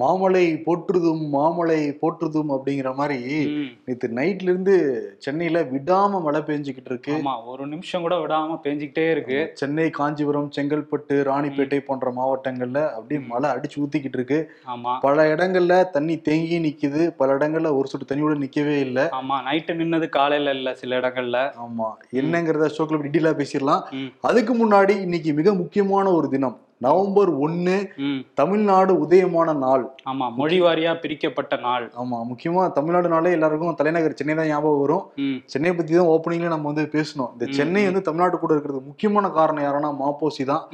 மாமலை போற்றுதும் மாமலை போற்றுதும் அப்படிங்கிற மாதிரி. நேற்று நைட்ல இருந்து சென்னையில விடாம மழை பெஞ்சுக்கிட்டு இருக்கு ஒரு நிமிஷம் கூட விடாம பேஞ்சிக்கிட்டே இருக்கு. சென்னை காஞ்சிபுரம் செங்கல்பட்டு ராணிப்பேட்டை போன்ற மாவட்டங்கள்ல அப்படியே மழை அடிச்சு ஊத்திக்கிட்டு இருக்கு ஆமா. பல இடங்கள்ல தண்ணி தேங்கி நிக்குது. பல இடங்கள்ல ஒரு சொட்டு தண்ணியோட நிக்கவே இல்லை. ஆமா நைட்டு நின்னது காலையில இல்ல சில இடங்கள்ல. ஆமா என்னங்கிறத ஷோக்கில் டீட்டெயிலா பேசிடலாம். அதுக்கு முன்னாடி இன்னைக்கு மிக முக்கியமான ஒரு தினம். நவம்பர் ஒன்னு தமிழ்நாடு உதயமான நாள். ஆமா மொழி வாரியா பிரிக்கப்பட்ட நாள். ஆமா முக்கியமா தமிழ்நாடுனாலே எல்லாருக்கும் தலைநகர் சென்னை தான் ஞாபகம் வரும். சென்னை பத்தி தான் ஓப்பனிங்ல நம்ம வந்து பேசணும். இந்த. சென்னை வந்து தமிழ்நாட்டு கூட இருக்கிறது முக்கியமான காரணம் யாருன்னா மாப்போசி தான்.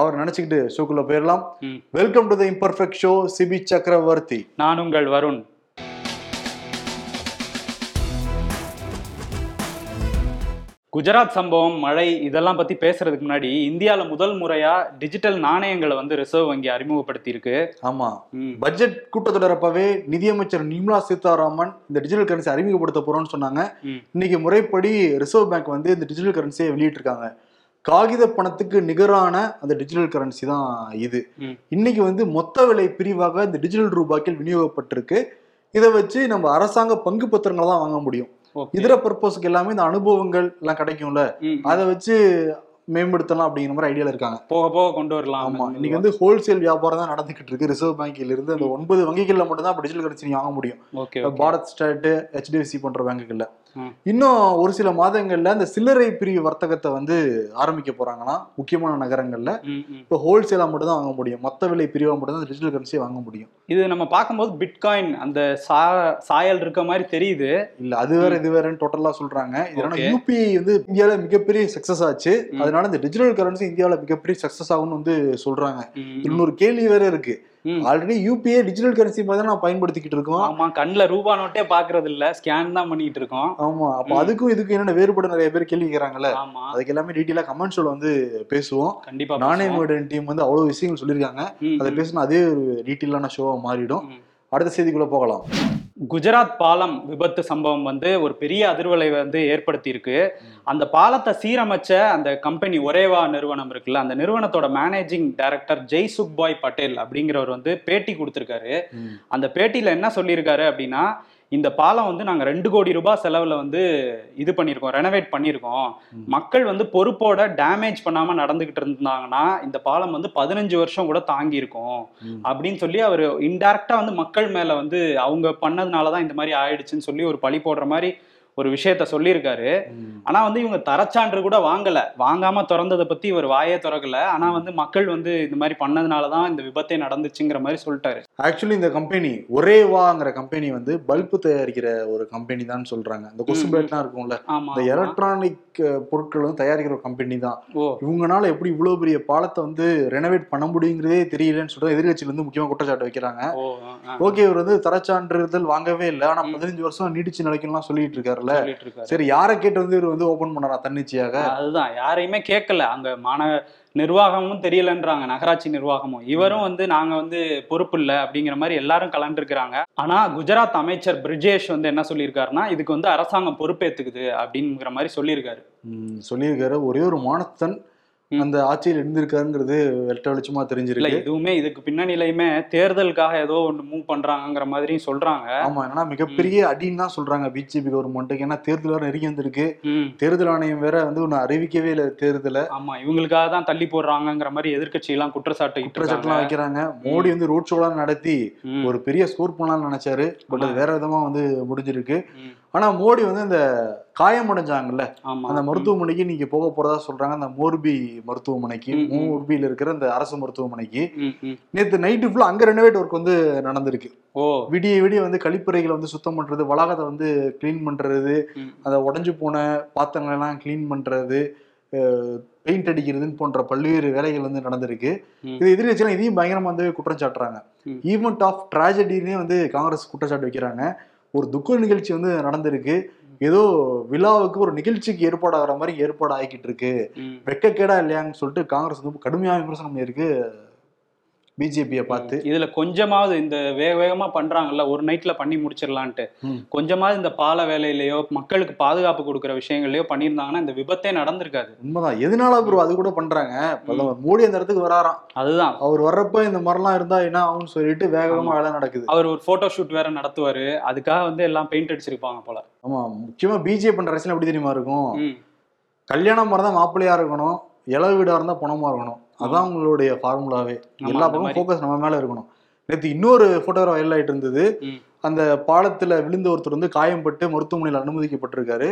அவர் நினைச்சுக்கிட்டு ஷோக்குள்ள போயிடலாம். Welcome to the imperfect show Sibi Chakravarthy. நான் உங்கள் வருண். குஜராத் சம்பவம் மழை இதெல்லாம் பத்தி பேசுறதுக்கு முன்னாடி இந்தியால முதல் முறையா டிஜிட்டல் நாணயங்களை வந்து ரிசர்வ் வங்கி அறிமுகப்படுத்தி இருக்கு ஆமா. பட்ஜெட் கூட்டத்தொடர் அப்பவே நிதியமைச்சர் நிர்மலா சீதாராமன் இந்த டிஜிட்டல் கரன்சி அறிமுகப்படுத்த போறோம்னு சொன்னாங்க. இன்னைக்கு முறைப்படி ரிசர்வ் பேங்க் வந்து இந்த டிஜிட்டல் கரன்சியை வெளியிட்டிருக்காங்க. காகித பணத்துக்கு நிகரான அந்த டிஜிட்டல் கரன்சி தான் இது. இன்னைக்கு வந்து மொத்த விலை பிரிவாக இந்த டிஜிட்டல் ரூபாய்க்கில் விநியோகப்பட்டிருக்கு. இதை வச்சு நம்ம அரசாங்க பங்கு பத்திரங்களை தான் வாங்க முடியும். இதர பர்பஸ்க்கு எல்லாமே இந்த அனுபவங்கள் எல்லாம் கிடைக்கும்ல? அதை வச்சு மேம்படுத்தலாம் அப்படிங்கிற மாதிரி ஐடியால இருக்காங்க. போக போக கொண்டு வரலாம். ஆமா. இன்னைக்கு வந்து ஹோல்சேல் வியாபாரம் தான் நடந்துகிட்டு இருக்கு. ரிசர்வ் பேங்க்ல இருந்து அந்த ஒன்பது வங்கிகள்ல மட்டும் தான் டிஜிட்டல் கரன்சி வாங்க முடியும். பாரத் ஸ்டேட் ஹெச்டிஎஃப்சி போன்ற பேங்குகள்ல. இன்னும் ஒரு சில மாதங்கள்ல இந்த சில்லறை பிரிவு வர்த்தகத்தை வந்து ஆரம்பிக்க போறாங்கன்னா முக்கியமான நகரங்கள்ல இப்போ ஹோல்சேலா மட்டும் தான் வாங்க முடியும் மொத்த விலை பிரிவா மட்டும் தான் டிஜிட்டல் கரன்சியை வாங்க முடியும் இது நம்ம பார்க்கும்போது பிட்காயின் அந்த சாயல் இருக்க மாதிரி தெரியுது இல்ல அது வேற இது வேறன்னு டோட்டலா சொல்றாங்க இதனால. யூபிஐ வந்து இந்தியால மிகப்பெரிய சக்சஸ் ஆச்சு. அதனால இந்த டிஜிட்டல் கரன்சி இந்தியாவில மிகப்பெரிய சக்சஸ் ஆகும்னு வந்து சொல்றாங்க. இன்னொரு கேள்வி வேற இருக்கு. ஆல்ரெடி யூபிஐ டிஜிட்டல் கரன்சி மாதிரி தான் நான் பயன்படுத்திக்கிட்டு இருக்கோம். ஆமா கண்ணுல ரூபா நோட்டே பாக்குறது இல்ல ஸ்கேன் தான் பண்ணிட்டு இருக்கோம். ஆமா அப்ப. அதுக்கும் இதுக்கும் என்னென்ன வேறுபாடு நிறைய பேர் கேள்வி கேக்குறாங்கல்ல? ஆமா. அதுக்கு எல்லாமே டீட்டெயிலா கமெண்ட்ஸ்ல வந்து பேசுவோம். கண்டிப்பா நானே. மோடன் டீம் வந்து அவ்வளவு விஷயங்கள் சொல்லியிருக்காங்க. அதை பேசினா அதே ஒரு டீட்டெயிலான ஷோவா மாறிடும். அடுத்த செய்திக்குள்ள போகலாம். குஜராத் பாலம் விபத்து சம்பவம் வந்து ஒரு பெரிய அதிர்வலை வந்து ஏற்படுத்தி இருக்கு அந்த பாலத்தை சீரமைச்ச அந்த கம்பெனி ஒரேவா நிறுவனம் இருக்குல்ல அந்த நிறுவனத்தோட மேனேஜிங் டைரக்டர் ஜெய் சுக்பாய் பட்டேல் அப்படிங்கிறவர் வந்து பேட்டி கொடுத்திருக்காரு. அந்த பேட்டியில என்ன சொல்லியிருக்காரு அப்படின்னா இந்த பாலம் வந்து நாங்க ரெண்டு கோடி ரூபாய் செலவுல வந்து இது பண்ணியிருக்கோம் ரெனோவேட் பண்ணியிருக்கோம். மக்கள் வந்து பொறுப்போட டேமேஜ் பண்ணாம நடந்துகிட்டு இருந்தாங்கன்னா இந்த பாலம் வந்து பதினஞ்சு வருஷம் கூட தாங்கி இருக்கும் ம். அப்படின்னு சொல்லி அவர் இன்டைரக்டா வந்து மக்கள் மேல வந்து அவங்க பண்ணதுனால தான் இந்த மாதிரி ஆயிடுச்சுன்னு சொல்லி ஒரு பழி போடுற மாதிரி ஒரு விஷயத்த சொல்லியிருக்காரு. ஆனா வந்து இவங்க தரச்சான்று கூட வாங்கல. வாங்காம திறந்ததை பத்தி இவர் வாயே திறக்கல. ஆனா வந்து மக்கள் வந்து இந்த மாதிரி பண்ணதுனாலதான் இந்த விபத்தே நடந்துச்சுங்கிற மாதிரி சொல்லிட்டாரு. ஆக்சுவலி இந்த கம்பெனி ஒரேவாங்கிற கம்பெனி வந்து பல்பு தயாரிக்கிற ஒரு கம்பெனி தான் சொல்றாங்க. இந்த கொசு. பேட்லாம் இருக்கும்ல. இந்த. எலக்ட்ரானிக் பொருட்கள் வந்து தயாரிக்கிற ஒரு கம்பெனி தான். இவங்கனால எப்படி இவ்வளவு பெரிய பாலத்தை வந்து ரெனோவேட் பண்ண முடியுங்கிறதே தெரியலன்னு சொல்லிட்டு எதிர்கட்சியில இருந்து முக்கியமா குற்றச்சாட்டு வைக்கிறாங்க. ஓகே இவர் வந்து தரச்சான்றிதழ் வாங்கவே இல்லை. ஆனா. பதினஞ்சு வருஷம் நீடிச்சு நிலைக்கணும்லாம் சொல்லிட்டு இருக்காருல்ல சரி யாரை கேட்டு வந்து இவர் வந்து ஓபன் பண்ணாரா தன்னிச்சையாக? அதுதான் யாரையுமே கேட்கல. அங்க மாநகர நிர்வாகமும் தெரியலன்றாங்க நகராட்சி நிர்வாகமும். இவரும் வந்து நாங்க வந்து பொறுப்பு இல்லை அப்படிங்கிற மாதிரி எல்லாரும் கலந்துருக்கிறாங்க. ஆனா குஜராத் அமைச்சர் பிரிஜேஷ் வந்து என்ன சொல்லியிருக்காருன்னா இதுக்கு வந்து அரசாங்கம் பொறுப்பேத்துக்குது அப்படிங்கிற மாதிரி சொல்லியிருக்காரு. சொல்லியிருக்காரு. ஒரே ஒரு மானத்தன். அந்த ஆட்சியில் இருந்திருக்காருங்கிறது வெட்ட வெளிச்சமா தெரிஞ்சிருக்கு. இதுவுமே இதுக்கு பின்னணியிலையுமே தேர்தலுக்காக ஏதோ ஒன்று மூவ் பண்றாங்கங்கிற மாதிரியும் சொல்றாங்க. ஆமா என்னன்னா மிகப்பெரிய அடின்னு தான் சொல்றாங்க பிஜேபி கவர்மெண்ட்டுக்கு ஏன்னா தேர்தல் வேற நெருங்கி வந்திருக்கு. தேர்தல் ஆணையம் வேற வந்து ஒன்னு அறிவிக்கவே இல்லை தேர்தலை. ஆமா இவங்களுக்காக தான் தள்ளி போடுறாங்கிற மாதிரி எதிர்க்கட்சி எல்லாம் குற்றச்சாட்டு குற்றச்சாட்டுலாம் வைக்கிறாங்க. மோடி வந்து ரோட் ஷோலாம் நடத்தி ஒரு பெரிய ஸ்கோர் பண்ணலாம்னு நினைச்சாரு. பட் அது. வேற விதமா வந்து முடிஞ்சிருக்கு. ஆனா மோடி வந்து இந்த காயமடைஞ்சாங்கல்ல அந்த மருத்துவமனைக்கு நீங்க போக போறதா சொல்றாங்க அந்த மோர்பி மருத்துவமனைக்கு. மோர்பியில இருக்கிற அந்த அரசு மருத்துவமனைக்கு. நேத்து நைட்டு ஃபுல்லா அங்க ரெனோவேட் ஒர்க் வந்து நடந்திருக்கு விடிய விடிய வந்து கழிப்பறைகளை வந்து சுத்தம் பண்றது வளாகத்தை வந்து க்ளீன் பண்றது ம். அந்த உடைஞ்சு போன பாத்திரங்களை எல்லாம் க்ளீன் பண்றது பெயிண்ட் அடிக்கிறதுன்னு போன்ற பல்வேறு வேலைகள் வந்து நடந்திருக்கு. இது எதிர்கட்சியெல்லாம் இதையும் பயங்கரமா வந்து குற்றம் சாட்டுறாங்க. ஈவெண்ட் ஆஃப் ட்ராஜடினே வந்து காங்கிரஸ் குற்றச்சாட்டு வைக்கிறாங்க ஒரு துக்க நிகழ்ச்சி வந்து நடந்திருக்கு. ஏதோ விழாவுக்கு ஒரு நிகழ்ச்சிக்கு ஏற்பாடாகிற மாதிரி ஏற்பாடு ஆகிக்கிட்டு இருக்கு. வெக்கக்கேடா இல்லையான்னு சொல்லிட்டு காங்கிரஸ் வந்து கடுமையான விமர்சனம் இருக்கு பிஜேபியை பார்த்து. இதுல கொஞ்சமாவது இந்த வேக வேகமா பண்றாங்கல்ல ஒரு நைட்ல பண்ணி முடிச்சிடலான்ட்டு. கொஞ்சமாவது இந்த பால வேலையிலயோ மக்களுக்கு பாதுகாப்பு கொடுக்குற விஷயங்கள்லயோ பண்ணியிருந்தாங்கன்னா இந்த விபத்தே நடந்திருக்காது. உண்மைதான். எதனால ப்ரோ அது கூட பண்றாங்க? மோடி அந்த இடத்துக்கு வராராம். அதுதான். அவர் வர்றப்ப இந்த மாதிரிலாம் இருந்தா என்ன ஆகும்னு சொல்லிட்டு வேக வேகமா வேலை நடக்குது. அவர் ஒரு போட்டோ ஷூட் வேற நடத்துவாரு. அதுக்காக வந்து எல்லாம் பெயிண்ட் அடிச்சிருப்பாங்க போல. ஆமா. முக்கியமா பிஜேபி பண்ற அரசியல் எப்படி தெரியுமா இருக்கும். கல்யாணம் இருந்தா மாப்பிள்ளையா இருக்கணும். இளவு வீடா இருந்தா பணமா இருக்கணும். அதான் உங்களுடைய ஃபார்முலாவே எல்லா அந்த பக்கம் மாதிரி. ஃபோக்கஸ் நம்ம மேல இருக்கணும். நேற்று இன்னொரு போட்டோ வைரல் ஆயிட்டு இருந்தது. அந்த பாலத்துல விழுந்த ஒருத்தர் வந்து காயம்பட்டு மருத்துவமனையில் அனுமதிக்கப்பட்டிருக்காரு.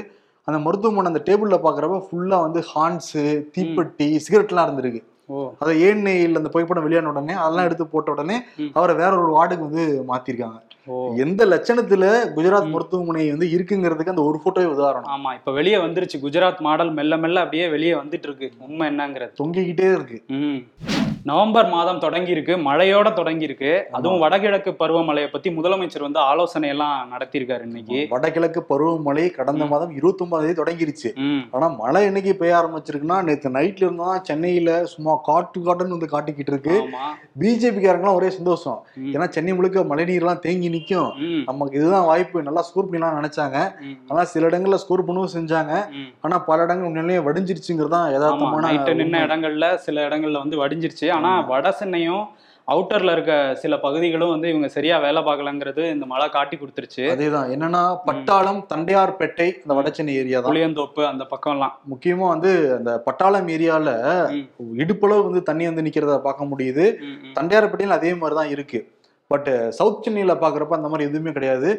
அந்த மருத்துவமனை அந்த டேபிள்ல பாக்குறப்ப ஃபுல்லா வந்து ஹான்ஸ் தீப்பெட்டி சிகரெட்லாம் இருந்திருக்கு. ஓ. அதை ஏஎன்ஐயில் அந்த புகைப்படம் வெளியான உடனே அதெல்லாம் எடுத்து போட்ட உடனே. அவரை வேற ஒரு வார்டுக்கு வந்து மாத்திருக்காங்க. ஓ. எந்த லட்சணத்துல குஜராத். மருத்துவமனை வந்து இருக்குங்கிறதுக்கு அந்த ஒரு போட்டோவே உதாரணம். ஆமா இப்ப வெளியே வந்துருச்சு. குஜராத் மாடல் மெல்ல மெல்ல அப்படியே வெளியே வந்துட்டு இருக்கு. உண்மை என்னங்கிறது. தொங்கிக்கிட்டே இருக்கு. நவம்பர் மாதம் தொடங்கி இருக்கு மழையோட தொடங்கி இருக்கு அதுவும் வடகிழக்கு பருவமழையை பத்தி முதலமைச்சர் வந்து ஆலோசனை எல்லாம் நடத்தியிருக்காரு இன்னைக்கு. வடகிழக்கு பருவமழை கடந்த. மாதம் இருபத்தி ஒன்பதாம் தேதி தொடங்கிருச்சு. ஆனா மழை என்னைக்கு பெய்ய ஆரம்பிச்சிருக்குன்னா நேத்து நைட்ல இருந்தா சென்னையில சும்மா காட்டு காட்டுன்னு வந்து காட்டிக்கிட்டு இருக்கு. பிஜேபிக்காரங்களாம் ஒரே சந்தோஷம். ஏன்னா சென்னை முழுக்க மழை நீர்லாம் தேங்கி நிக்கும். ம். நமக்கு இதுதான் வாய்ப்பு. நல்லா ஸ்கோர் பண்ணலாம் நினைச்சாங்க. ஆனா சில இடங்கள்ல ஸ்கோர் பண்ணவும் செஞ்சாங்க. ஆனா பல இடங்கள் உண்மையிலேயே வடிஞ்சிருச்சுங்கிறதான் ஆமா யதார்த்தமான நின்ன. இடங்கள்ல சில இடங்கள்ல வந்து வடிஞ்சிருச்சு. ஆனா வட சென்னையும் அவுட்டர்ல இருக்க சில பகுதிகளும் வந்து இவங்க சரியா வேலை பார்க்கலங்கிறது இந்த மழை காட்டி கொடுத்துருச்சு. அதேதான். என்னன்னா பட்டாளம் தண்டையார்பேட்டை அந்த வடசென்னை ஏரியா தான். புளியந்தோப்பு அந்த பக்கம்லாம். முக்கியமா வந்து அந்த பட்டாளம் ஏரியால இடுப்பளவு வந்து தண்ணி வந்து நிக்கிறத பார்க்க முடியுது. தண்டையார்பேட்டையில் அதே மாதிரி தான் இருக்கு. பட் சவுத் சென்னையில பாக்குறப்ப அந்த மாதிரி எதுவுமே கிடையாது.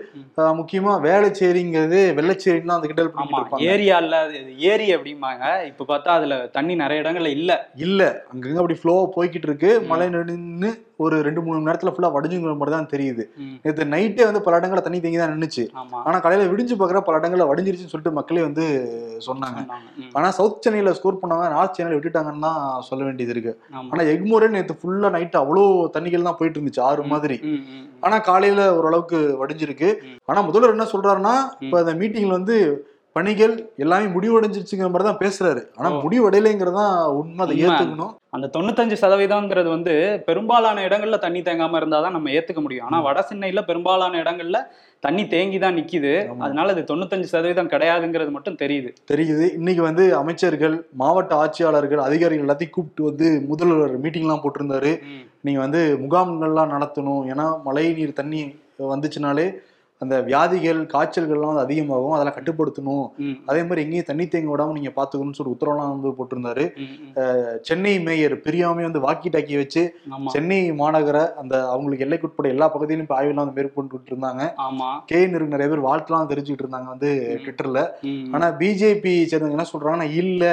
முக்கியமா வேளச்சேரிங்கிறது வெள்ளச்சேரின்னு அந்த ஆமா பண்ணிட்டு இருப்பாங்க. ஏரியா இல்ல அது ஏரி அப்படிம்பாங்க. இப்ப பார்த்தா அதுல தண்ணி நிறைய இடங்கள்ல இல்ல. இல்ல அங்கங்க அப்படி ஃப்ளோவா போய்கிட்டு இருக்கு. மழை நின்று ஒரு ரெண்டு மூணு மணி நேரத்துல ஃபுல்லா வடிஞ்சுங்கிற மாதிரி தான் தெரியுது. நேற்று நைட்டே வந்து பல இடங்கள்ல தண்ணி தேங்கி தான் நின்னுச்சு. ஆமா. ஆனா காலையில விடிஞ்சு பாக்குற பல இடங்கள்ல வடிஞ்சிருச்சுன்னு சொல்லிட்டு மக்களே வந்து சொன்னாங்க. ஆனா சவுத் சென்னையில ஸ்கோர் பண்ணாங்க நார்த் சென்னையில விட்டுட்டாங்கன்னு தான் சொல்ல வேண்டியது இருக்கு. ஆனா எக்மோரே நேற்று ஃபுல்லா நைட் அவ்வளோ தண்ணிகள் தான் போயிட்டு இருந்துச்சு. ஆறு மாதிரி. ம். ஆனா காலையில ஓரளவுக்கு வடிஞ்சிருக்கு. ஆனா முதல்வர் என்ன சொல்றாருன்னா இப்ப இந்த மீட்டிங்ல வந்து பணிகள் எல்லாமே முடிவடைஞ்சிருச்சுங்கிற மாதிரி தான் பேசுறாரு. ஆனா ஓ. முடிவடையலைங்கிறதான் உண்மை அதை. ஏத்துக்கணும். அந்த தொண்ணூத்தஞ்சு சதவீதம்ங்கிறது வந்து பெரும்பாலான இடங்கள்ல தண்ணி தேங்காம இருந்தாதான் நம்ம ஏத்துக்க முடியும். ஆனா வட சென்னையில பெரும்பாலான இடங்கள்ல தண்ணி தேங்கி தான் நிக்குது. அதனால இது தொண்ணூத்தஞ்சு சதவீதம் கிடையாதுங்கிறது மட்டும் தெரியுது. தெரியுது. இன்னைக்கு வந்து அமைச்சர்கள் மாவட்ட ஆட்சியாளர்கள் அதிகாரிகள் எல்லாத்தையும் கூப்பிட்டு வந்து முதல்வர் மீட்டிங்லாம் போட்டிருந்தாரு. நீங்க வந்து முகாம்கள்லாம் நடத்தணும். ஏன்னா மழை நீர் தண்ணி வந்துச்சுனாலே அந்த வியாதிகள் காய்ச்சல்கள்லாம் வந்து அதிகமாகும். அதெல்லாம் கட்டுப்படுத்தணும். அதே மாதிரி எங்கேயும் தண்ணி தேங்க விடாம நீங்க பாத்துக்கணும்னு சொல்லி உத்தரவுலாம் வந்து போட்டிருந்தாரு. சென்னை மேயர் பிரியாமே வந்து வாக்கி டாக்கி வச்சு சென்னை மாநகர அந்த அவங்களுக்கு எல்லைக்குட்பட்ட எல்லா பகுதியிலும் இப்போ ஆய்வுலாம் வந்து மேற்கொண்டுட்டு இருந்தாங்க ஆமா. கே இருக்கு நிறைய பேர் வாழ்த்துலாம் தெரிஞ்சுட்டு இருந்தாங்க வந்து. ட்விட்டர்ல. ஆனா பிஜேபி சேர்ந்தவங்க என்ன சொல்றாங்கன்னா இல்ல.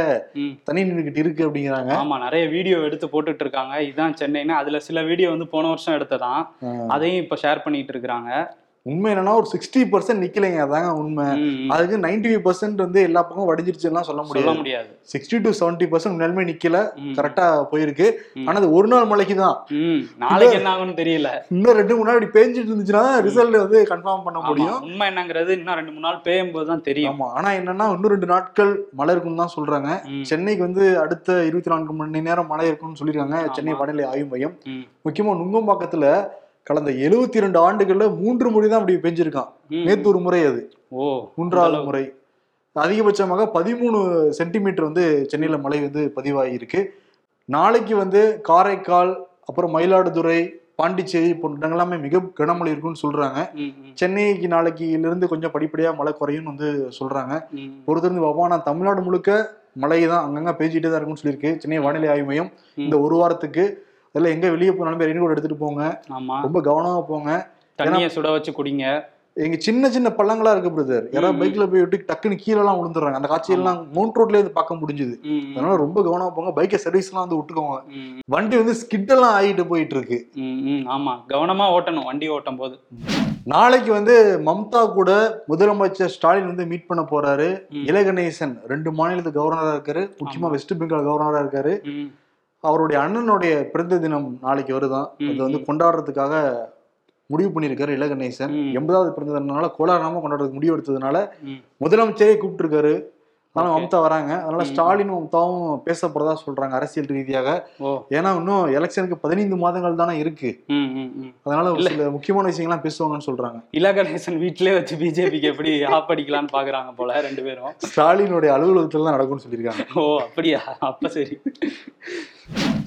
தண்ணி நின்றுகிட்டு இருக்கு அப்படிங்கிறாங்க. ஆமா நிறைய வீடியோ எடுத்து போட்டுட்டு இருக்காங்க இதுதான் சென்னைன்னு அதுல சில வீடியோ வந்து போன வருஷம் எடுத்ததான். அதையும் இப்ப ஷேர் பண்ணிட்டு இருக்காங்க உண்மை என்னன்னா ஒரு சிக்ஸ்டி பர்சன்ட் நிக்கலைங்க. அதாங்க உண்மை. அதுக்கு நைன்டி ஃபைவ் பர்சன்ட் வந்து எல்லா பக்கம் வடிஞ்சிருச்சுலாம் சொல்ல சொல்ல முடியாது. முடியாது. சிக்ஸ்டி டு செவன்டி பர்சன்ட் உண்மையுமே நிக்கல. கரெக்டா போயிருக்கு. ஆனா அது ஒரு நாள் மழைக்கு தான். நாளைக்கு என்ன ஆகும்னு தெரியல. இன்னும் ரெண்டு மூணு நாள் இப்படி பேஞ்சிட்டு இருந்துச்சுன்னா ரிசல்ட் வந்து கன்ஃபார்ம் பண்ண முடியும். உண்மை என்னங்கிறது இன்னும் ரெண்டு மூணு நாள் பெய்யும் போது தான் தெரியும். ஆமா. ஆனா என்னன்னா இன்னும் ரெண்டு நாட்கள் மழை இருக்குன்னு தான் சொல்றாங்க. சென்னைக்கு வந்து அடுத்த இருபத்தி நான்கு மணி நேரம் மழை இருக்கும்னு சொல்லியிருக்காங்க. ஆமா. சென்னை வானிலை ஆய்வு மையம். முக்கியமா நுங்கம்பாக்கத்துல கடந்த எழுபத்தி ரெண்டு ஆண்டுகள்ல மூன்று முறை தான் அப்படி பெஞ்சிருக்கான். நேத்து ஒரு முறை அது. ஓ மூன்றாவது. முறை. அதிகபட்சமாக பதிமூணு சென்டிமீட்டர் வந்து சென்னையில மழை வந்து பதிவாகியிருக்கு நாளைக்கு வந்து காரைக்கால் அப்புறம் மயிலாடுதுறை பாண்டிச்சேரி போன்ற இடங்கள் எல்லாமே மிக கனமழை இருக்கும்னு சொல்றாங்க. சென்னைக்கு நாளைக்குல இருந்து கொஞ்சம் படிப்படியா மழை குறையும்னு வந்து சொல்றாங்க. பொறுத்திருந்து பார்ப்போம். ஆனா தமிழ்நாடு முழுக்க மழை தான் அங்கங்க பேஞ்சிட்டே தான் இருக்கும்னு சொல்லியிருக்கு. சென்னை வானிலை ஆய்வு மையம். இந்த ஒரு வாரத்துக்கு அதெல்லாம் எங்க வெளியே போனாலுமே ரெயின்கோட் எடுத்துட்டு போங்க. ஆமா. ரொம்ப கவனமா போங்க. தண்ணியை சுட வச்சு குடிங்க. எங்க சின்ன சின்ன பள்ளங்களா இருக்கு பிரதர் யாராவது. பைக்ல போய் விட்டு டக்குன்னு கீழே எல்லாம் விழுந்துடுறாங்க. அந்த காட்சியெல்லாம் மவுண்ட் ரோட்லயே இருந்து பார்க்க முடிஞ்சுது. அதனால ரொம்ப கவனமா போங்க. பைக்கை சர்வீஸ் எல்லாம் வந்து விட்டுக்கோங்க. வண்டி வந்து ஸ்கிட் எல்லாம் ஆகிட்டு போயிட்டு இருக்கு ஆமா. கவனமா ஓட்டணும் வண்டி ஓட்டும் போது. நாளைக்கு வந்து மம்தா கூட முதலமைச்சர் ஸ்டாலின் வந்து மீட் பண்ண போறாரு. இலகணேசன் ரெண்டு மாநிலத்து கவர்னரா இருக்காரு. முக்கியமா. வெஸ்ட் பெங்கால் கவர்னரா இருக்காரு. அவருடைய அண்ணனுடைய பிறந்த தினம் நாளைக்கு வருதான் அது வந்து. கொண்டாடுறதுக்காக முடிவு பண்ணியிருக்காரு இலகணேசன். எண்பதாவது பிறந்த தினம்னால கோலாராம கொண்டாடுறதுக்கு முடிவு எடுத்ததுனால. முதலமைச்சரே கூப்பிட்டுருக்காரு. Okay. மம்தா வராங்க. அதனால ம். ஸ்டாலினும் மம்தாவும் பேசப்படுறதா சொல்றாங்க அரசியல் ரீதியாக. ஏன்னா இன்னும் எலெக்ஷனுக்கு பதினைந்து மாதங்கள் தானே இருக்கு. அதனால ஒரு. சில முக்கியமான விஷயங்கள்லாம் பேசுவாங்கன்னு சொல்றாங்க. இல கணேசன் வீட்டிலே வச்சு பிஜேபிக்கு எப்படி ஆப்படிக்கலாம்னு பாக்குறாங்க போல ரெண்டு பேரும். ஸ்டாலினுடைய அலுவலகத்துல தான் நடக்கும்னு சொல்லியிருக்காங்க. ஓ அப்படியா? அப்ப சரி.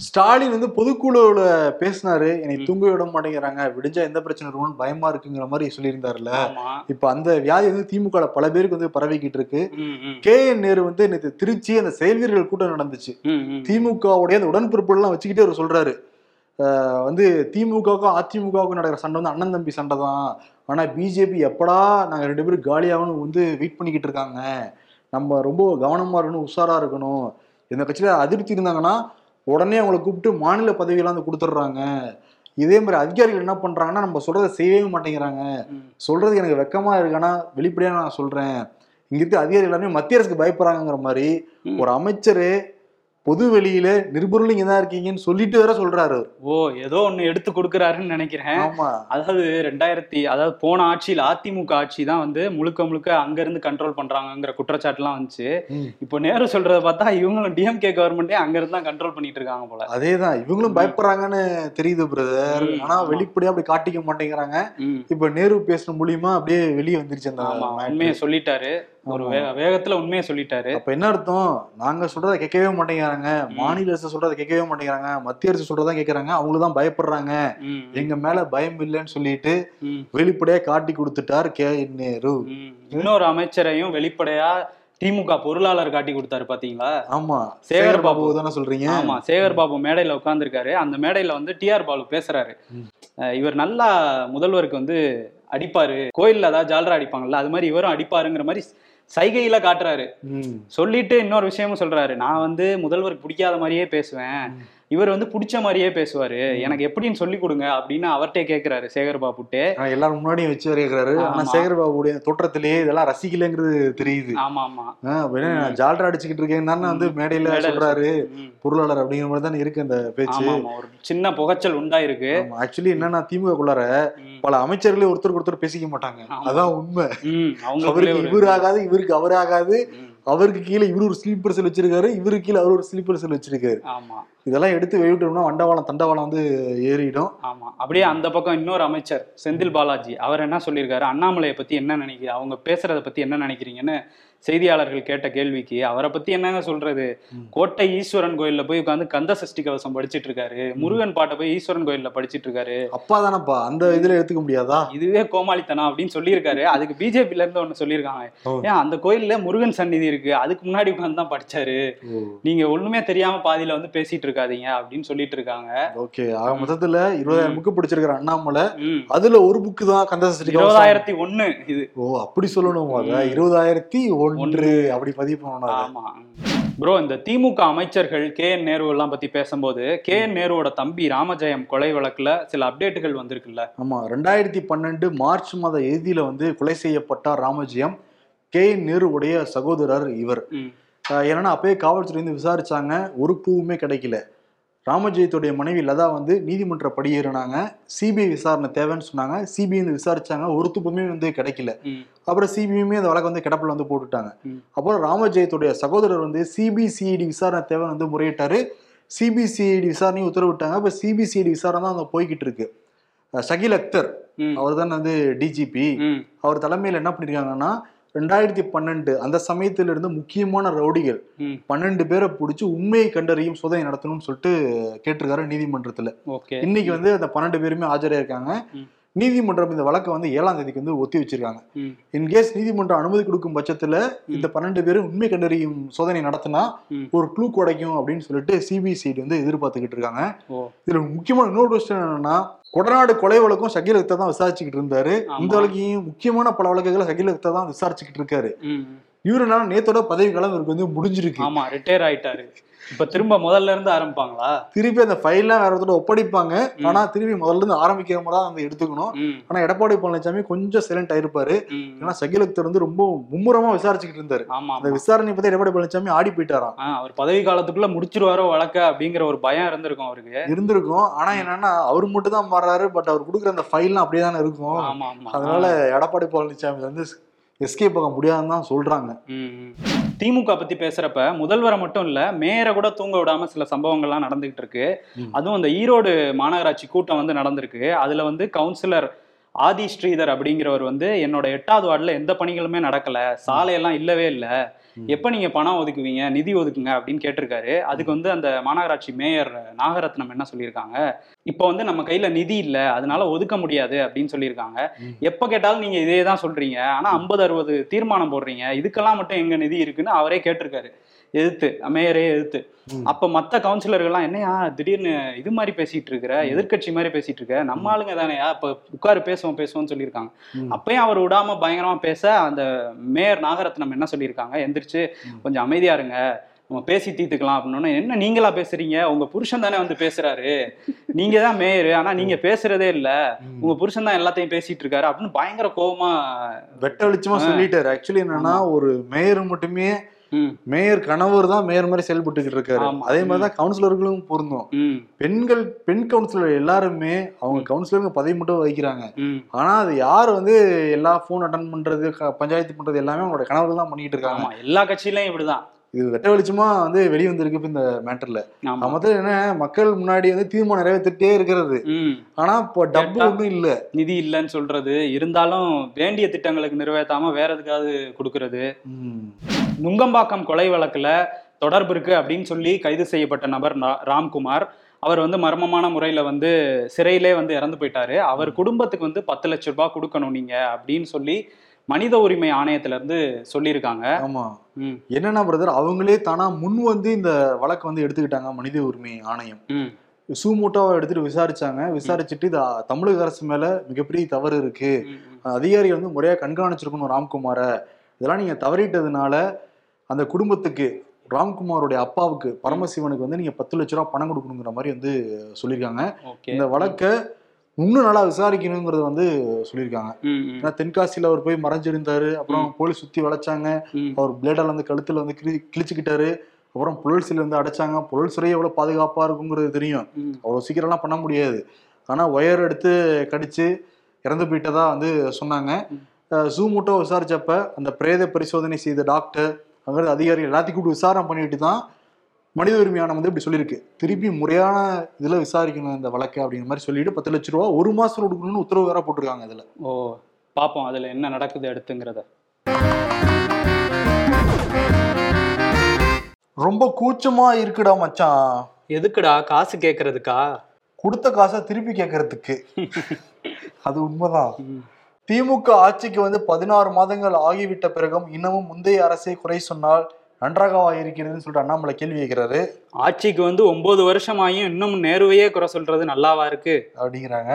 ஸ்டாலின் வந்து பொதுக்குழுல பேசினாரு என்னை. தூங்க விட மாட்டேங்கிறாங்க விடிஞ்சா எந்த பிரச்சனை இருக்கும்னு பயமா இருக்குங்கிற மாதிரி சொல்லியிருந்தாருல்ல. ஆமா. இப்ப அந்த வியாதி வந்து திமுக பல பேருக்கு வந்து பரவிக்கிட்டு இருக்கு. கே என் நேரு வந்து நேற்று திருச்சி அந்த செயல்வீரர்கள் கூட்டம் நடந்துச்சு. திமுகவுடைய அந்த உடன்பிறப்புகள் எல்லாம் வச்சுக்கிட்டே அவர் சொல்றாரு. வந்து திமுகவுக்கும் அதிமுகவுக்கும் நடக்கிற சண்டை வந்து அண்ணன் தம்பி சண்டை தான். ஆனா பிஜேபி எப்படா நாங்க ரெண்டு பேரும் காலியாகணும் வந்து வெயிட் பண்ணிக்கிட்டு இருக்காங்க. நம்ம ரொம்ப கவனமா இருக்கணும் உஷாரா இருக்கணும். இந்த கட்சியில அதிருப்தி இருந்தாங்கன்னா உடனே அவங்களை கூப்பிட்டு மாநில பதவியெல்லாம் வந்து கொடுத்துட்றாங்க இதே மாதிரி அதிகாரிகள் என்ன பண்றாங்கன்னா நம்ம சொல்றதை செய்யவே மாட்டேங்கிறாங்க. சொல்றது எனக்கு வெக்கமா இருக்கு ஆனா வெளிப்படையா நான் சொல்றேன் இங்க இருக்க அதிகாரிகள் எல்லாருமே மத்திய அரசுக்கு பயப்படுறாங்கிற மாதிரி. ஒரு அமைச்சரு பொது வெளியில நிருபர்கள் இங்க தான் இருக்கீங்கன்னு சொல்லிட்டு வேற சொல்றாரு. ஓ ஏதோ ஒண்ணு எடுத்து கொடுக்குறாருன்னு நினைக்கிறேன். அதாவது ரெண்டாயிரத்தி அதாவது போன ஆட்சியில் அதிமுக ஆட்சி தான் வந்து முழுக்க முழுக்க அங்க இருந்து கண்ட்ரோல் பண்றாங்கங்கிற குற்றச்சாட்டுலாம் வந்துச்சு. ம். இப்போ நேரு சொல்றத பார்த்தா இவங்களும் டிஎம்கே கவர்மெண்டே அங்க இருந்து தான் கண்ட்ரோல் பண்ணிட்டு இருக்காங்க போல. அதேதான். இவங்களும். பயப்படுறாங்கன்னு தெரியுது பிரதர் ஆனா. வெளிப்படையா அப்படி காட்டிக்க மாட்டேங்கிறாங்க. இப்ப நேரு பேசுன மூலியமா அப்படியே வெளியே வந்துருச்சு அந்த. உண்மையை சொல்லிட்டாரு. ஒரு வேகத்துல உண்மையை சொல்லிட்டாரு. அப்ப என்ன அர்த்தம்? நாங்க சொல்றதை கேட்கவே மாட்டேங்கிறாங்க. மாநில அரசு சொல்றதை கேட்கவே மாட்டேங்கிறாங்க. மத்திய அரசு சொல்றதா கேட்கறாங்க. அவங்களும் தான் பயப்படுறாங்க எங்க மேல பயம் இல்லைன்னு சொல்லிட்டு வெளிப்படையா காட்டி கொடுத்துட்டார் கே. நேரு. இன்னொரு அமைச்சரையும் வெளிப்படையா திமுக பொருளாளர் காட்டி கொடுத்தாரு பாத்தீங்களா? ஆமா. சேகர் பாபு. தானே சொல்றீங்க? ஆமா. சேகர் பாபு மேடையில உட்கார்ந்திருக்காரு. அந்த மேடையில வந்து டிஆர் பாலு பேசுறாரு. இவர் நல்லா முதல்வருக்கு வந்து அடிப்பாரு. கோயில்ல ஏதாவது ஜாலரா அடிப்பாங்கல்ல அது மாதிரி இவரும் அடிப்பாருங்கிற மாதிரி சைகையில காட்டுறாரு. சொல்லிட்டு இன்னொரு விஷயமும் சொல்றாரு. நான் வந்து முதல்வருக்கு பிடிக்காத மாதிரியே பேசுவேன். இவர் வந்து பிடிச்ச மாதிரியே பேசுவாரு. எனக்கு எப்படின்னு சொல்லி கொடுங்க அப்படின்னு அவர்கிட்ட கேக்குறாரு சேகர் பாபுட்டே. எல்லாரும் முன்னாடியும் வச்சு வரைகிறாரு ஆனா. சேகர் பாபுடைய தோற்றத்திலேயே இதெல்லாம் ரசிக்கலைங்கிறது தெரியுது. ஆமா ஆமா ஜால்ரா அடிச்சுக்கிட்டு இருக்கேன்னு தானே வந்து மேடையில சொல்றாரு. பொருளாளர் அப்படிங்கிற மாதிரி தானே இருக்கு அந்த பேச்சு. ஒரு சின்ன புகைச்சல் உண்டாயிருக்கு. ஆக்சுவலி என்னன்னா திமுக குள்ளார. பல அமைச்சர்களே ஒருத்தருக்கு ஒருத்தர் பேசிக்க மாட்டாங்க. அதான் உண்மை. அவருக்கு இவர் ஆகாது இவருக்கு அவர் ஆகாது அவருக்கு கீழே இவரு ஒரு ஸ்லீப்பர் செல் வச்சிருக்காரு இவருக்கு கீழே அவர் ஒரு ஸ்லீப்பர் செல் வச்சிருக்காரு. ஆமா. இதெல்லாம் எடுத்து வெளியிட்டோம்னா வண்டவாளம் தண்டவாளம் வந்து ஏறிடும். ஆமா. அப்படியே அந்த பக்கம் இன்னொரு அமைச்சர் செந்தில் பாலாஜி அவர் என்ன சொல்லியிருக்காரு? அண்ணாமலையை பத்தி என்ன நினைக்கிறீங்க அவங்க பேசுறத பத்தி என்ன நினைக்கிறீங்கன்னு செய்தியாளர்கள் கேட்ட கேள்விக்கு அவரை பத்தி என்னங்க சொல்றது. கோட்டை ஈஸ்வரன் கோயில்ல போய் உட்காந்து கந்த சஷ்டி கவசம் படிச்சிட்டு இருக்காரு. முருகன் பாட்டை போய் ஈஸ்வரன் கோயில்ல படிச்சிட்டு இருக்காரு. அப்பா தானப்பா அந்த இதுல எடுத்துக்க முடியாதா? இதுவே கோமாளித்தனம் அப்படின்னு சொல்லியிருக்காரு. அதுக்கு பிஜேபில இருந்து ஒண்ணு சொல்லியிருக்காங்க. ஏன் அந்த கோயில்ல முருகன் சந்நிதி இருக்கு. அதுக்கு முன்னாடி உட்காந்து தான் படிச்சாரு. நீங்க ஒண்ணுமே தெரியாம பாதியில வந்து பேசிட்டு இருக்காதீங்க அப்படின்னு சொல்லிட்டு இருக்காங்க. ஓகே. ஆக மொத்தத்துல இருபதாயிரம் புக்கு படிச்சிருக்கிற அண்ணாமலை. அதுல ஒரு புக்கு தான் கந்தசஷ்டி கவசம். இருபதாயிரத்தி ஒண்ணு இது. ஓ அப்படி சொல்லணும். இருபதாயிரத்தி ஒன்று. அப்படி பதிவு பண்ணணும். ஆமா. ப்ரோ இந்த திமுக அமைச்சர்கள் கே என் நேரு எல்லாம் பத்தி பேசும்போது கே என் நேருவோட தம்பி ராமஜெயம் கொலை வழக்குல சில அப்டேட்டுகள் வந்திருக்குல்ல. ஆமா ரெண்டாயிரத்தி பன்னெண்டு மார்ச் மாத இறுதியில வந்து கொலை செய்யப்பட்டார் ராமஜெயம் கே என் நேருவுடைய சகோதரர் இவர். ஏன்னா அப்பயே காவல்துறை வந்து விசாரிச்சாங்க ஒரு க்ளூவுமே கிடைக்கல. ராமஜெயத்துடைய மனைவி லதா வந்து நீதிமன்ற படியேறினாங்க. சிபிஐ விசாரணை தேவைன்னு சொன்னாங்க. சிபிஐ வந்து விசாரிச்சாங்க. ஒரு துப்புமே வந்து கிடைக்கல. அப்புறம் சிபிஐயுமே அந்த வழக்கு வந்து கிடப்பில் வந்து போட்டுட்டாங்க. அப்புறம் ராமஜெயத்துடைய சகோதரர் வந்து சிபிசிஐடி விசாரணை தேவை வந்து முறையிட்டாரு. சிபிசிஐடி விசாரணையும் உத்தரவிட்டாங்க. இப்போ சிபிசிஐடி விசாரணை தான் வந்து போய்கிட்டு இருக்கு. ஷகீல் அக்தர். அவர் தான் வந்து டிஜிபி அவர் தலைமையில் என்ன பண்ணிருக்காங்கன்னா ரெண்டாயிரத்தி பன்னெண்டு அந்த சமயத்துல இருந்து முக்கியமான ரவுடிகள் பன்னெண்டு பேரை பிடிச்சி உண்மையை கண்டறியும் சோதனை நடத்தணும்னு சொல்லிட்டு கேட்டிருக்காரு நீதிமன்றத்துல. இன்னைக்கு வந்து அந்த பன்னெண்டு பேருமே ஆஜராயிருக்காங்க. ம். நீதிமன்றம் இந்த வழக்கை வந்து ஏழாம் தேதிக்கு வந்து ஒத்தி வச்சிருக்காங்க. இன்கேஸ் நீதிமன்றம் அனுமதி கொடுக்கும் பட்சத்துல இந்த பன்னெண்டு பேரும் உண்மை கண்டறியும் சோதனை நடத்தினா. ஒரு க்ளூ கிடைக்கும் அப்படின்னு சொல்லிட்டு சிபிசிஐடி வந்து எதிர்பார்த்துக்கிட்டு இருக்காங்க. இதுல முக்கியமான இன்னொரு விஷயம் என்னன்னா கொடநாடு கொலை வழக்கும் ஷகீல் அக்தர் தான் விசாரிச்சுக்கிட்டு இருந்தாரு. இந்த வழக்கையும் முக்கியமான பல வழக்குகளை ஷகீல் அக்தர் தான் விசாரிச்சுக்கிட்டு இருக்காரு. இவருனால நேத்தோட பதவி காலம் இவருக்கு வந்து முடிஞ்சிருக்கு. ஆமா ரிட்டையர் ஆயிட்டாரு. இப்ப திரும்ப முதல்ல இருந்து ஆரம்பிப்பாங்களா? திருப்பி அந்த ஃபைல்லாம் வேற ஒருத்தர் ஒப்படைப்பாங்க. ஆனா திருப்பி முதல்ல இருந்து ஆரம்பிக்கிற மாதிரி தான் எடுத்துக்கணும். ஆனா எடப்பாடி பழனிசாமி கொஞ்சம் சைலண்ட் ஆயிருப்பாரு. ஏன்னா ஷகீல் அக்தர் வந்து ரொம்ப மும்முரமா விசாரிச்சுக்கிட்டு இருந்தாரு. ஆமா அந்த விசாரணை பத்தி எடப்பாடி பழனிசாமி ஆடி போயிட்டாராம். அவர் பதவி காலத்துக்குள்ள முடிச்சிருவாரோ வழக்க அப்படிங்கிற ஒரு பயம் இருந்திருக்கும் அவருக்கு. இருந்திருக்கும். ஆனா என்னன்னா அவர் மட்டும் தான் மாறாரு பட் அவர் கொடுக்குற அந்த ஃபைல்லாம் அப்படியே தானே இருக்கும் அதனால எடப்பாடி பழனிசாமி வந்து எஸ்கேப் ஆக முடியாதுன்னு தான் சொல்றாங்க. திமுக பத்தி பேசுறப்ப முதல்வரை மட்டும் இல்ல மேயரை கூட தூங்க விடாம சில சம்பவங்கள்லாம் நடந்துகிட்டு இருக்கு. அதுவும் அந்த ஈரோடு மாநகராட்சி கூட்டம் வந்து நடந்திருக்கு அதுல வந்து கவுன்சிலர் ஆதி ஸ்ரீதர் அப்படிங்கிறவர் வந்து என்னோட எட்டாவது வார்டுல எந்த பணிகளுமே நடக்கல சாலையெல்லாம் இல்லவே இல்லை. எப்ப நீங்க பணம் ஒதுக்குவீங்க நிதி ஒதுக்குங்க அப்படின்னு கேட்டிருக்காரு. அதுக்கு வந்து அந்த மாநகராட்சி மேயர் நாகரத்னம் என்ன சொல்லியிருக்காங்க? இப்போ வந்து நம்ம கையில நிதி இல்ல அதனால ஒதுக்க முடியாது அப்படின்னு சொல்லியிருக்காங்க. எப்ப கேட்டாலும் நீங்க இதே தான் சொல்றீங்க. ஆனா ஐம்பது அறுபது தீர்மானம் போடுறீங்க. இதுக்கெல்லாம் மட்டும் எங்க நிதி இருக்குன்னு அவரே கேட்டிருக்காரு. எதிர்த்து மேயரே எதிர்த்து. அப்ப மத்த கவுன்சிலர்கள்லாம் என்னையா திடீர்னு இது மாதிரி பேசிட்டு இருக்கிற எதிர்க்கட்சி மாதிரி பேசிட்டு இருக்க நம்ம ஆளுங்க தானேயா? இப்ப உட்காரு பேசுவோம் பேசுவோம்னு சொல்லியிருக்காங்க. அப்பயும் அவர் விடாம பயங்கரமா பேச அந்த மேயர் நாகரத்னம் என்ன சொல்லியிருக்காங்க? எந்திரிச்சு. கொஞ்சம் அமைதியா இருங்க. நம்ம பேசி தீர்த்துக்கலாம். அப்படின்னு என்ன நீங்களா பேசுறீங்க? உங்க புருஷன் தானே வந்து பேசுறாரு. நீங்க தான் மேயர். ஆனா நீங்க பேசுறதே இல்ல. உங்க புருஷன் தான் எல்லாத்தையும் பேசிட்டு இருக்காரு. அப்படின்னு பயங்கர கோவமா வெட்ட வெளிச்சமா சொல்லிட்டாரு. ஆக்சுவலி என்னன்னா ஒரு மேயர் மட்டுமே மேயர் கணவர் தான் மேயர் மாதிரி செயல்பட்டுக்கிட்டு இருக்காரு. அதே மாதிரி தான் கவுன்சிலர்களும் பொருந்தும். பெண்கள் பெண் கவுன்சிலர் எல்லாருமே அவங்க கவுன்சிலருங்க பதவி மட்டும் வகிக்கிறாங்க. ஆனா அது யார் வந்து எல்லா ஃபோன் அட்டன் பண்றது பஞ்சாயத்து பண்றது எல்லாமே அவங்களோட கணவர்கள் தான் பண்ணிட்டு இருக்காங்க. எல்லா கட்சியிலயும் இப்படிதான். இது வெட்ட வெளிச்சமா வந்து வெளிய வந்திருக்கு இப்ப இந்த மேட்டர்ல மொத்தம் என்ன மக்கள் முன்னாடி வந்து தீர்மானம் நிறைவேற்றிட்டே இருக்கிறது. ஆனா இப்போ டப்பு ஒண்ணும் இல்ல. நிதி இல்லைன்னு சொல்றது? இருந்தாலும் வேண்டிய திட்டங்களுக்கு நிறைவேற்றாம வேற எதுக்காவது கொடுக்கறது. நுங்கம்பாக்கம் கொலை வழக்குல தொடர்பு இருக்கு அப்படின்னு சொல்லி கைது செய்யப்பட்ட நபர் ராம்குமார். அவர் வந்து மர்மமான முறையில வந்து சிறையிலே வந்து இறந்து போயிட்டாரு. அவர் குடும்பத்துக்கு வந்து பத்து லட்ச ரூபாய் கொடுக்கணும் நீங்க அப்படின்னு சொல்லி மனித உரிமை ஆணையத்துல இருந்து சொல்லியிருக்காங்க. ஆமா. ம், என்னன்னா பிரதர் அவங்களே தானா முன் வந்து இந்த வழக்கை வந்து எடுத்துக்கிட்டாங்க மனித உரிமை ஆணையம். சூமூட்டாவை எடுத்துட்டு விசாரிச்சாங்க. விசாரிச்சுட்டு இது தமிழக அரசு மேல மிகப்பெரிய தவறு இருக்கு. அதிகாரி வந்து முறையா கண்காணிச்சிருக்கணும் ராம்குமார. இதெல்லாம் நீங்க தவறிட்டதுனால அந்த குடும்பத்துக்கு ராம்குமாரோடைய அப்பாவுக்கு பரமசிவனுக்கு வந்து நீங்க பத்து லட்ச ரூபா பணம் கொடுக்கணுங்கிற மாதிரி வந்து சொல்லியிருக்காங்க. இந்த வழக்கை இன்னும் நல்லா விசாரிக்கணுங்கிறத வந்து சொல்லியிருக்காங்க. ஏன்னா தென்காசியில அவர் போய் மறைஞ்சிருந்தாரு அப்புறம் போலீஸ் சுத்தி வளைச்சாங்க. அவர் பிளேடால வந்து கழுத்துல வந்து கிழி கிழிச்சுக்கிட்டாரு. அப்புறம் புழல் சிலை வந்து அடைச்சாங்க. புழல் சிறை எவ்வளவு பாதுகாப்பா இருக்குங்கிறது தெரியும். ம், அவ்வளவு சீக்கிரம்லாம் பண்ண முடியாது. ஆனா ஒயர் எடுத்து கடிச்சு இறந்து போயிட்டதா வந்து சொன்னாங்க. ஜூ மூட்டோ விசாரிச்சப்ப அந்த பிரேத பரிசோதனை செய்த டாக்டர் அங்கே அதிகாரிகள் எல்லாத்தையும் கூப்பிட்டு விசாரணை பண்ணிட்டு தான் மனித உரிமையானம் வந்து இப்படி சொல்லியிருக்கு. திருப்பி முறையான இதுல விசாரிக்கணும் இந்த வழக்கு அப்படிங்கிற மாதிரி சொல்லிட்டு பத்து லட்ச ரூபா ஒரு மாசம் கொடுக்கணும்னு உத்தரவு வேற போட்டிருக்காங்க இதுல. ஓ பாப்போம் அதுல என்ன நடக்குது அடுத்துங்கிறத. ரொம்ப கூச்சமா இருக்குடா மச்சான். எதுக்குடா காசு கேக்குறதுக்கா? கொடுத்த காசை திருப்பி கேட்கறதுக்கு அது உண்மைதான். திமுக ஆட்சிக்கு வந்து பதினாறு மாதங்கள் ஆகிவிட்ட பிறகும் இன்னமும் முந்தைய அரசை குறை சொன்னால் நன்றாகவா இருக்கிறதுன்னு சொல்லிட்டு அண்ணாமலை கேள்வி கேட்கிறாரு. ஆட்சிக்கு வந்து ஒன்பது வருஷம் ஆகியும் இன்னும் நேருவையே குறை சொல்றது நல்லாவா இருக்கு? அப்படிங்கிறாங்க.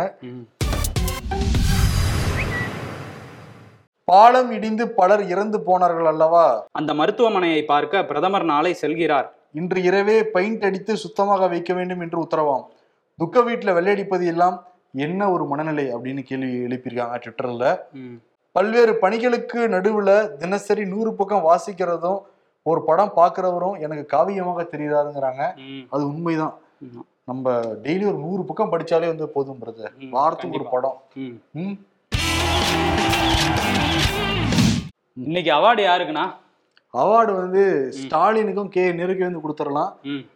பாலம் இடிந்து பலர் இறந்து போனார்கள் அல்லவா? அந்த மருத்துவமனையை பார்க்க பிரதமர் நாளை செல்கிறார். இன்று இரவே பெயிண்ட் அடித்து சுத்தமாக வைக்க வேண்டும் என்று உத்தரவாம். துக்க வீட்டுல வெள்ளையடிப்பது எல்லாம் என்ன ஒரு மனநிலை அப்படின்னு கேள்வி எழுப்பியிருக்காங்க ட்விட்டர்ல. பல்வேறு பணிகளுக்கு நடுவுல தினசரி நூறு பக்கம் வாசிக்கிறதும் ஒரு படம் பார்க்கறவரும் எனக்கு காவியமாக தெரியாதுங்கிறாங்க. ம். அது உண்மைதான். நம்ம டெய்லி ஒரு நூறு பக்கம் படிச்சாலே வந்து போதும் பிரதர் வாரத்துக்கு ஒரு. படம். இன்னைக்கு அவார்டு யாருக்குண்ணா? அவார்டு வந்து ஸ்டாலினுக்கும் கே நெருக்கு வந்து கொடுத்துடலாம்.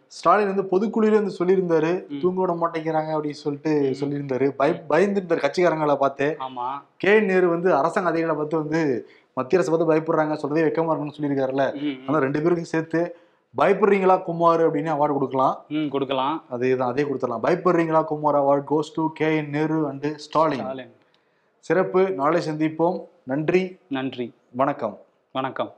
ஸ்டாலின் வந்து பொதுக்குழுல வந்து சொல்லியிருந்தாரு. தூங்க விட மாட்டேங்கிறாங்க அப்படின்னு சொல்லிட்டு சொல்லியிருந்தாரு. பய பயந்துருந்தாரு கட்சிக்காரங்களை பார்த்து. கே நேரு வந்து அரசாங்க அதிகாரிகளை பார்த்து வந்து மத்திய அரசு பார்த்து பயப்படுறாங்க சொல்றதே வெக்கமா இருக்குன்னு சொல்லியிருக்காருல்ல. ஆனா ரெண்டு பேருக்கும் சேர்த்து பயப்படுறீங்களா குமார் அப்படின்னு அவார்டு கொடுக்கலாம். கொடுக்கலாம். அதே தான் அதே கொடுத்துடலாம். பயப்படுறீங்களா Kumar award goes to K N Nehru and Stalin. சிறப்பு. நாளை சந்திப்போம். நன்றி. நன்றி. வணக்கம். வணக்கம்.